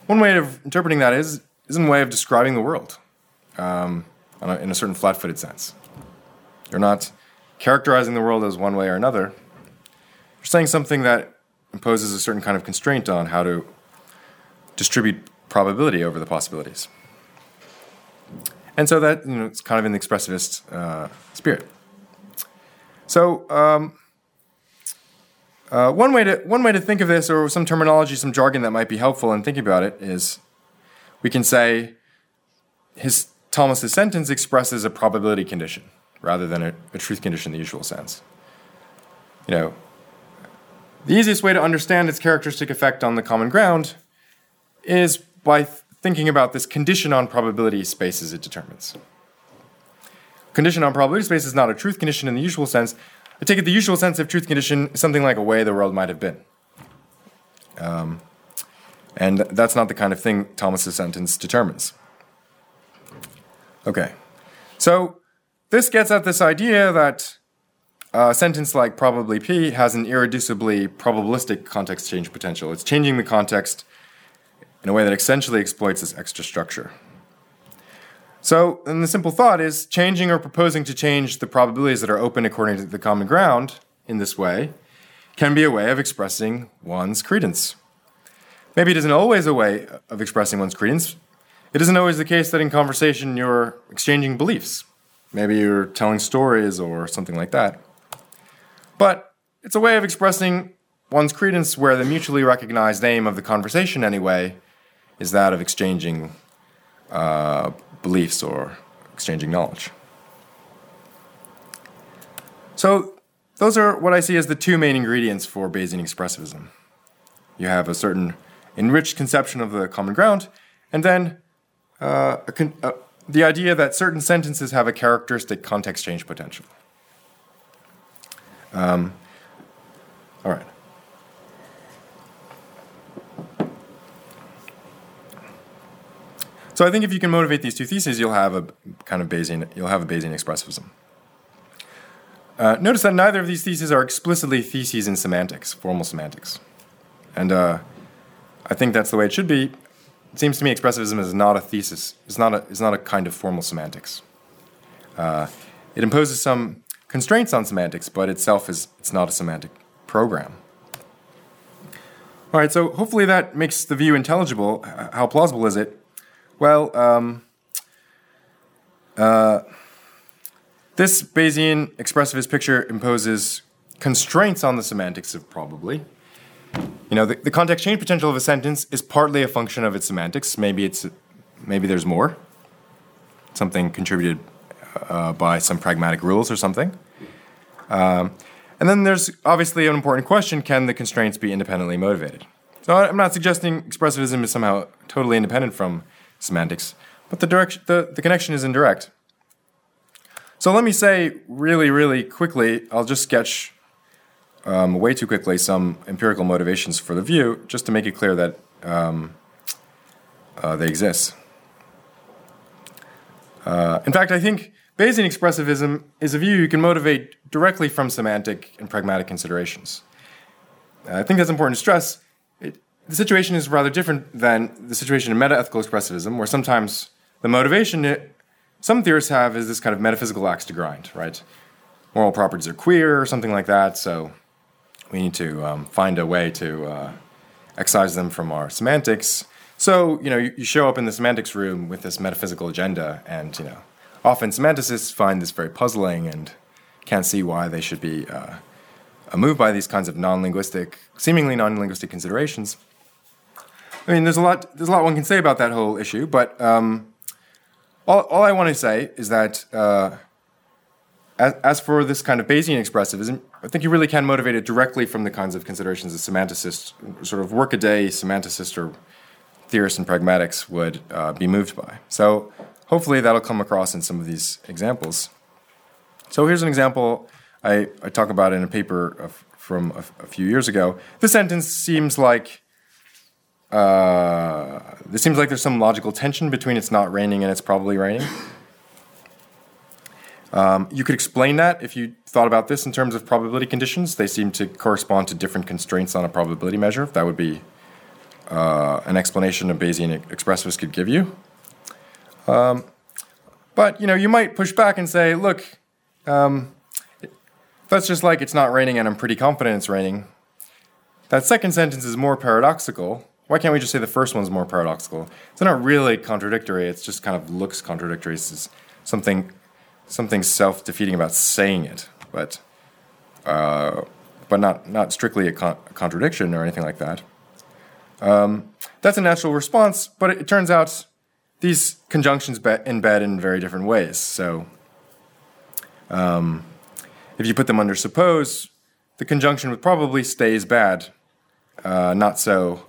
One way of interpreting that is, is a way of describing the world um, in a certain flat footed sense. You're not characterizing the world as one way or another. You're saying something that imposes a certain kind of constraint on how to distribute probability over the possibilities. And so that you know, it's kind of in the expressivist uh, spirit. So um, uh, one way to one way to think of this, or some terminology, some jargon that might be helpful in thinking about it, is we can say his Thomas's sentence expresses a probability condition rather than a, a truth condition in the usual sense. You know, the easiest way to understand its characteristic effect on the common ground is by thinking about this condition on probability spaces it determines. Condition on probability space is not a truth condition in the usual sense. I take it the usual sense of truth condition is something like a way the world might have been. Um, and that's not the kind of thing Thomas's sentence determines. Okay, so this gets at this idea that a sentence like probably P has an irreducibly probabilistic context change potential. It's changing the context in a way that essentially exploits this extra structure. So, and the simple thought is changing or proposing to change the probabilities that are open according to the common ground in this way can be a way of expressing one's credence. Maybe it isn't always a way of expressing one's credence. It isn't always the case that in conversation you're exchanging beliefs. Maybe you're telling stories or something like that. But it's a way of expressing one's credence where the mutually recognized aim of the conversation, anyway, is that of exchanging uh, beliefs or exchanging knowledge. So, those are what I see as the two main ingredients for Bayesian expressivism. You have a certain enriched conception of the common ground, and then uh, con- uh, the idea that certain sentences have a characteristic context change potential. Um, all right. So I think if you can motivate these two theses, you'll have a kind of Bayesian, you'll have a Bayesian expressivism. Uh, notice that neither of these theses are explicitly theses in semantics, formal semantics. And uh, I think that's the way it should be. It seems to me expressivism is not a thesis, it's not a, it's not a kind of formal semantics. Uh, it imposes some constraints on semantics, but itself is it's not a semantic program. All right, so hopefully that makes the view intelligible. How plausible is it? Well, um, uh, this Bayesian expressivist picture imposes constraints on the semantics of probably. You know, the, the context change potential of a sentence is partly a function of its semantics. Maybe it's maybe there's more, something contributed uh, by some pragmatic rules or something. Um, and then there's obviously an important question: Can the constraints be independently motivated? So I'm not suggesting expressivism is somehow totally independent from semantics, but the, direction, the, the connection is indirect. So let me say really, really quickly, I'll just sketch um, way too quickly some empirical motivations for the view, just to make it clear that um, uh, they exist. Uh, in fact, I think Bayesian expressivism is a view you can motivate directly from semantic and pragmatic considerations. I think that's important to stress the situation is rather different than the situation in meta-ethical expressivism, where sometimes the motivation it, some theorists have is this kind of metaphysical axe to grind, right? Moral properties are queer or something like that, so we need to um, find a way to uh, excise them from our semantics. So, you know, you, you, show up in the semantics room with this metaphysical agenda, and, you know, often semanticists find this very puzzling and can't see why they should be uh, moved by these kinds of non linguistic, seemingly non linguistic considerations. I mean, there's a lot. There's a lot one can say about that whole issue, but um, all, all I want to say is that uh, as, as for this kind of Bayesian expressivism, I think you really can motivate it directly from the kinds of considerations a semanticist, sort of workaday semanticist or theorist and pragmatics would uh, be moved by. So hopefully that'll come across in some of these examples. So here's an example I, I talk about in a paper of, from a, a few years ago. This sentence seems like uh, it seems like there's some logical tension between it's not raining and it's probably raining. Um, you could explain that if you thought about this in terms of probability conditions. They seem to correspond to different constraints on a probability measure. That would be uh, an explanation a Bayesian expressivist could give you. Um, but you know, you might push back and say, "Look, um, that's just like it's not raining, and I'm pretty confident it's raining." That second sentence is more paradoxical why can't we just say the first one's more paradoxical? It's not really contradictory. It's just kind of looks contradictory. It's something something self defeating about saying it, but uh, but not not strictly a, con- contradiction or anything like that. Um, that's a natural response, but it, it turns out these conjunctions be- embed in very different ways. So um, if you put them under suppose, the conjunction would probably stays bad, uh, not so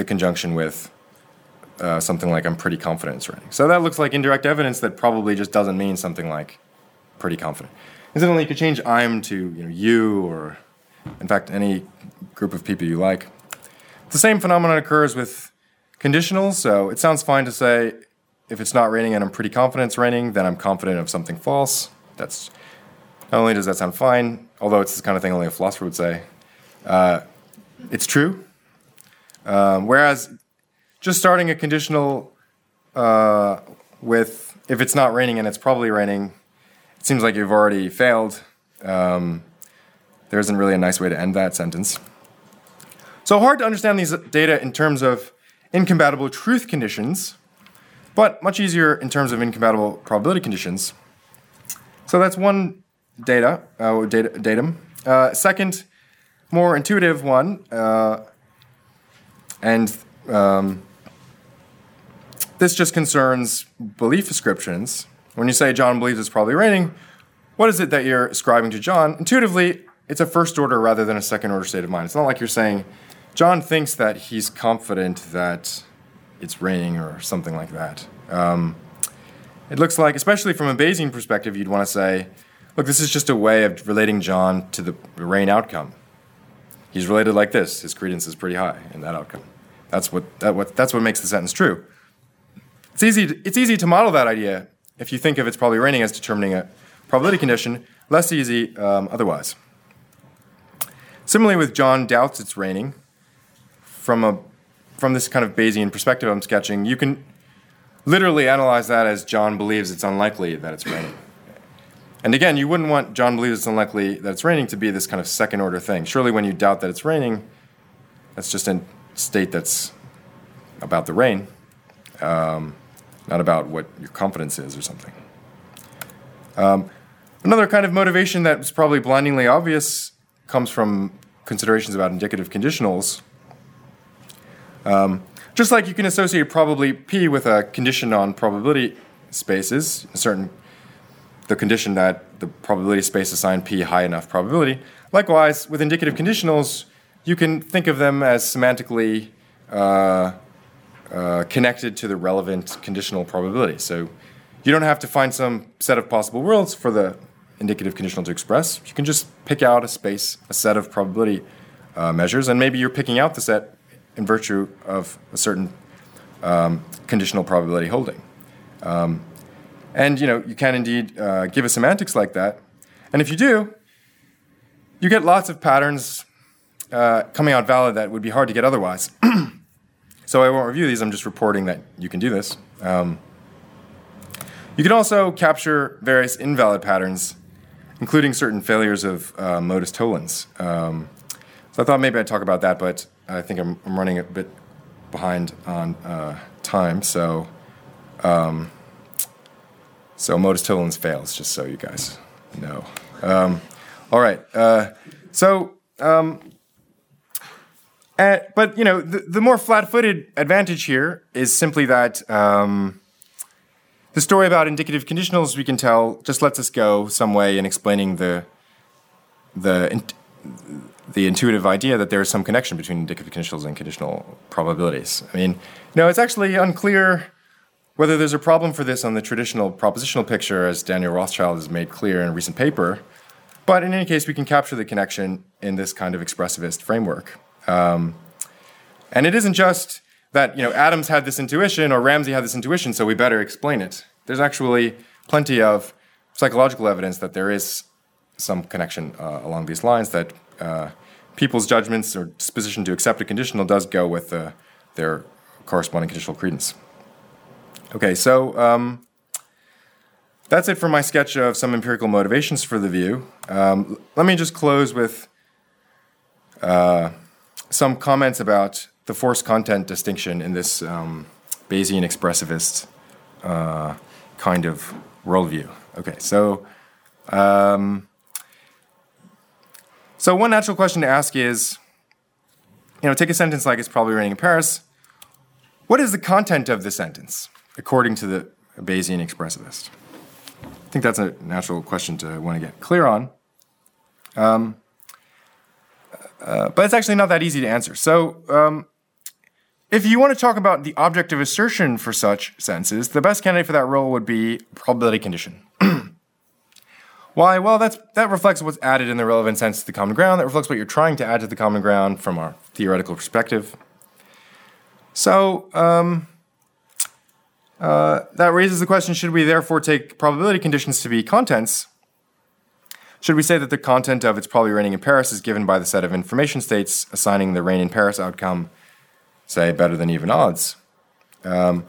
the conjunction with uh, something like I'm pretty confident it's raining. So that looks like indirect evidence that probably just doesn't mean something like pretty confident. Incidentally, you could change I'm to you, know, you or, in fact, any group of people you like. The same phenomenon occurs with conditionals, so it sounds fine to say if it's not raining and I'm pretty confident it's raining, then I'm confident of something false. That's not only does that sound fine, although it's the kind of thing only a philosopher would say, uh, it's true. Um, whereas just starting a conditional uh, with if it's not raining and it's probably raining, it seems like you've already failed. Um, there isn't really a nice way to end that sentence. So hard to understand these data in terms of incompatible truth conditions, but much easier in terms of incompatible probability conditions. So that's one data, uh, data datum. Uh, second, more intuitive one, uh, and um, this just concerns belief ascriptions. When you say John believes it's probably raining, what is it that you're ascribing to John? Intuitively, it's a first order rather than a second order state of mind. It's not like you're saying John thinks that he's confident that it's raining or something like that. Um, it looks like, especially from a Bayesian perspective, you'd want to say, look, this is just a way of relating John to the rain outcome. He's related like this. His credence is pretty high in that outcome. That's what, that, what, that's what makes the sentence true. It's easy, to, it's easy to model that idea if you think of it's probably raining as determining a probability condition, less easy um, otherwise. Similarly, with John doubts it's raining, from a from this kind of Bayesian perspective I'm sketching, you can literally analyze that as John believes it's unlikely that it's raining. And again, you wouldn't want John believes it's unlikely that it's raining to be this kind of second order thing. Surely, when you doubt that it's raining, that's just a state that's about the rain, um, not about what your confidence is or something. Um, another kind of motivation that's probably blindingly obvious comes from considerations about indicative conditionals. Um, just like you can associate probably P with a condition on probability spaces, a certain the condition that the probability space assign P high enough probability. Likewise, with indicative conditionals, you can think of them as semantically uh, uh, connected to the relevant conditional probability. So you don't have to find some set of possible worlds for the indicative conditional to express. You can just pick out a space, a set of probability uh, measures, and maybe you're picking out the set in virtue of a certain um, conditional probability holding. Um, and you know you can indeed uh, give a semantics like that, and if you do, you get lots of patterns uh, coming out valid that would be hard to get otherwise. so I won't review these. I'm just reporting that you can do this. Um, you can also capture various invalid patterns, including certain failures of uh, modus tollens. Um, so I thought maybe I'd talk about that, but I think I'm, I'm running a bit behind on uh, time. So, um, so modus tollens fails, just so you guys know. Um, all right. Uh, so, um, uh, but you know, the, the more flat-footed advantage here is simply that um, the story about indicative conditionals we can tell just lets us go some way in explaining the the the intuitive idea that there is some connection between indicative conditionals and conditional probabilities. I mean, know, it's actually unclear whether there's a problem for this on the traditional propositional picture, as Daniel Rothschild has made clear in a recent paper. But in any case, we can capture the connection in this kind of expressivist framework. Um, and it isn't just that you know Adams had this intuition or Ramsey had this intuition, so we better explain it. There's actually plenty of psychological evidence that there is some connection uh, along these lines that uh, people's judgments or disposition to accept a conditional does go with uh, their corresponding conditional credence. Okay, so um, that's it for my sketch of some empirical motivations for the view. Um, let me just close with uh, some comments about the force content distinction in this um, Bayesian expressivist uh, kind of worldview. Okay, so um, so one natural question to ask is, you know, take a sentence like "It's probably raining in Paris." What is the content of the sentence according to the Bayesian expressivist? I think that's a natural question to want to get clear on. Um, uh, but it's actually not that easy to answer. So, um, if you want to talk about the objective assertion for such senses, the best candidate for that role would be probability condition. Why? Well, that's, that reflects what's added in the relevant sense to the common ground. That reflects what you're trying to add to the common ground from our theoretical perspective. So, um, uh, that raises the question should we therefore take probability conditions to be contents? Should we say that the content of it's probably raining in Paris is given by the set of information states assigning the rain in Paris outcome, say, better than even odds? Um,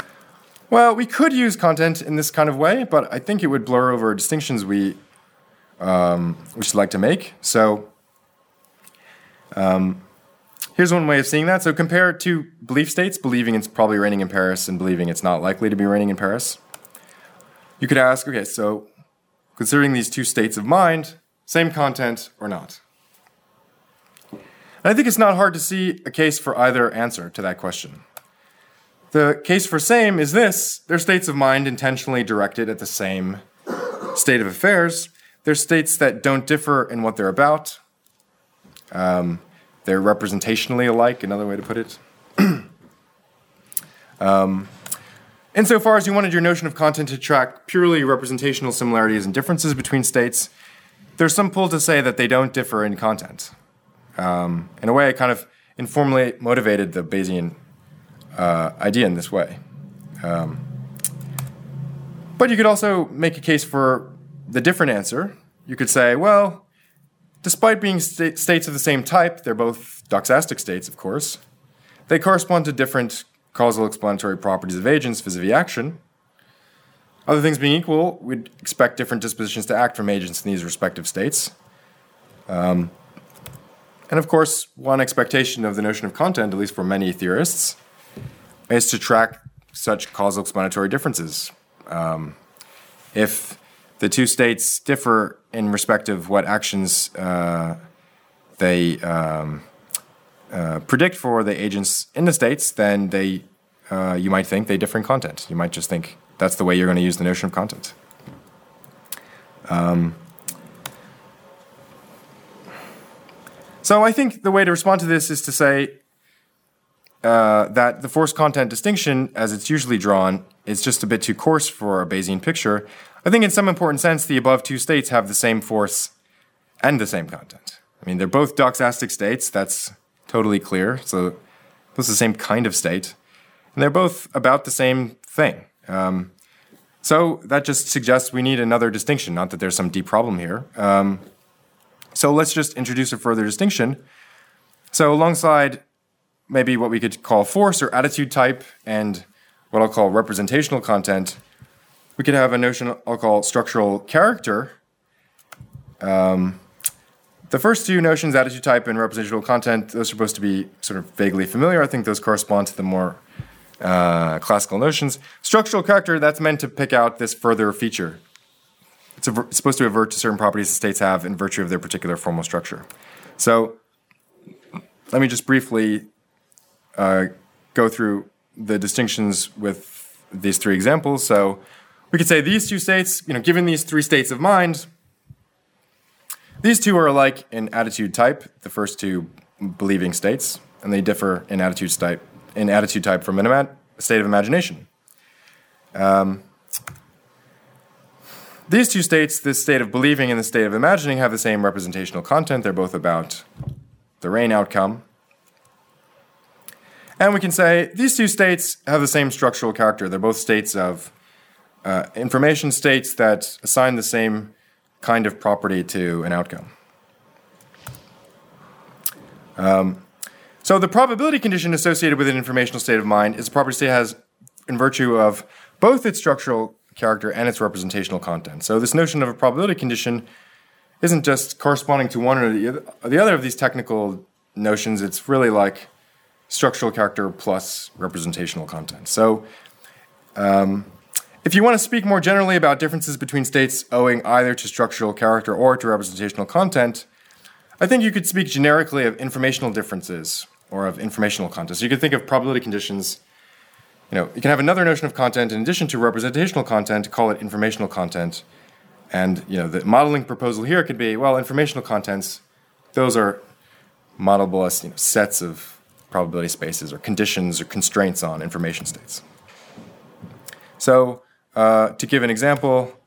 Well, we could use content in this kind of way, but I think it would blur over distinctions we um, we should like to make. So um, here's one way of seeing that. So compare two belief states: believing it's probably raining in Paris and believing it's not likely to be raining in Paris. You could ask, okay, so considering these two states of mind, same content or not? And I think it's not hard to see a case for either answer to that question. The case for same is this they're states of mind intentionally directed at the same state of affairs. They're states that don't differ in what they're about. Um, they're representationally alike, another way to put it. um, insofar as you wanted your notion of content to track purely representational similarities and differences between states, there's some pull to say that they don't differ in content. Um, in a way, it kind of informally motivated the Bayesian uh, idea in this way. Um, but you could also make a case for the different answer. You could say, well, despite being sta- states of the same type, they're both doxastic states, of course. They correspond to different causal explanatory properties of agents vis a vis action. Other things being equal, we'd expect different dispositions to act from agents in these respective states. Um, and of course, one expectation of the notion of content, at least for many theorists, is to track such causal explanatory differences. Um, if the two states differ in respect of what actions uh, they um, uh, predict for the agents in the states, then they uh, you might think they differ in content. You might just think that's the way you're going to use the notion of content. Um, so I think the way to respond to this is to say uh, that the force content distinction, as it's usually drawn, is just a bit too coarse for a Bayesian picture. I think, in some important sense, the above two states have the same force and the same content. I mean, they're both doxastic states, that's totally clear. So, it's the same kind of state. And they're both about the same thing. Um, so, that just suggests we need another distinction, not that there's some deep problem here. Um, so, let's just introduce a further distinction. So, alongside maybe what we could call force or attitude type and what I'll call representational content, we could have a notion I'll call structural character. Um, the first two notions, attitude type and representational content, those are supposed to be sort of vaguely familiar. I think those correspond to the more uh, classical notions. Structural character, that's meant to pick out this further feature. It's, a, it's supposed to avert to certain properties the states have in virtue of their particular formal structure. So let me just briefly uh, go through the distinctions with these three examples. So we could say these two states, you know, given these three states of mind, these two are alike in attitude type, the first two believing states, and they differ in attitude type in attitude type from a state of imagination. Um, these two states, this state of believing and the state of imagining, have the same representational content. They're both about the rain outcome. And we can say these two states have the same structural character. They're both states of uh, information states that assign the same kind of property to an outcome. Um, so the probability condition associated with an informational state of mind is a property state has, in virtue of both its structural character and its representational content. So this notion of a probability condition isn't just corresponding to one or the, the other of these technical notions. It's really like structural character plus representational content. So, um, if you want to speak more generally about differences between states owing either to structural character or to representational content, I think you could speak generically of informational differences or of informational content. So you could think of probability conditions. You know, you can have another notion of content in addition to representational content, to call it informational content. And you know, the modeling proposal here could be, well, informational contents, those are modelable as you know, sets of probability spaces or conditions or constraints on information states. So, uh, to give an example,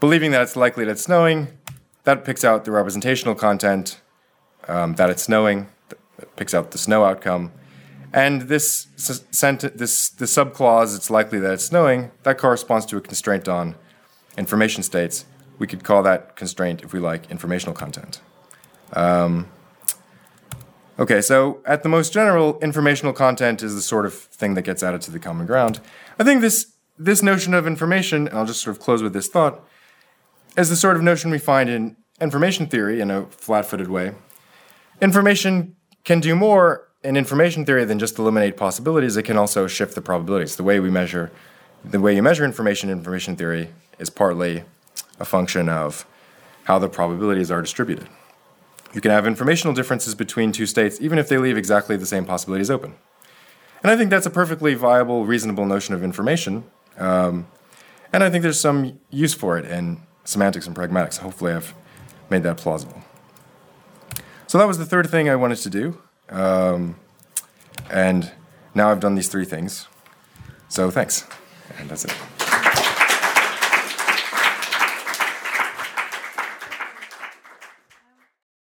believing that it's likely that it's snowing, that picks out the representational content um, that it's snowing, that picks out the snow outcome. And this, sent- this, subclause, it's likely that it's snowing, that corresponds to a constraint on information states. We could call that constraint, if we like, informational content. Um, Okay, so at the most general, informational content is the sort of thing that gets added to the common ground. I think this this notion of information, I'll just sort of close with this thought, is the sort of notion we find in information theory in a flat-footed way. Information can do more in information theory than just eliminate possibilities. It can also shift the probabilities. The way we measure, the way you measure information in information theory is partly a function of how the probabilities are distributed. You can have informational differences between two states even if they leave exactly the same possibilities open. And I think that's a perfectly viable, reasonable notion of information. Um, and I think there's some use for it in semantics and pragmatics. Hopefully, I've made that plausible. So that was the third thing I wanted to do. Um, and now I've done these three things. So thanks. And that's it.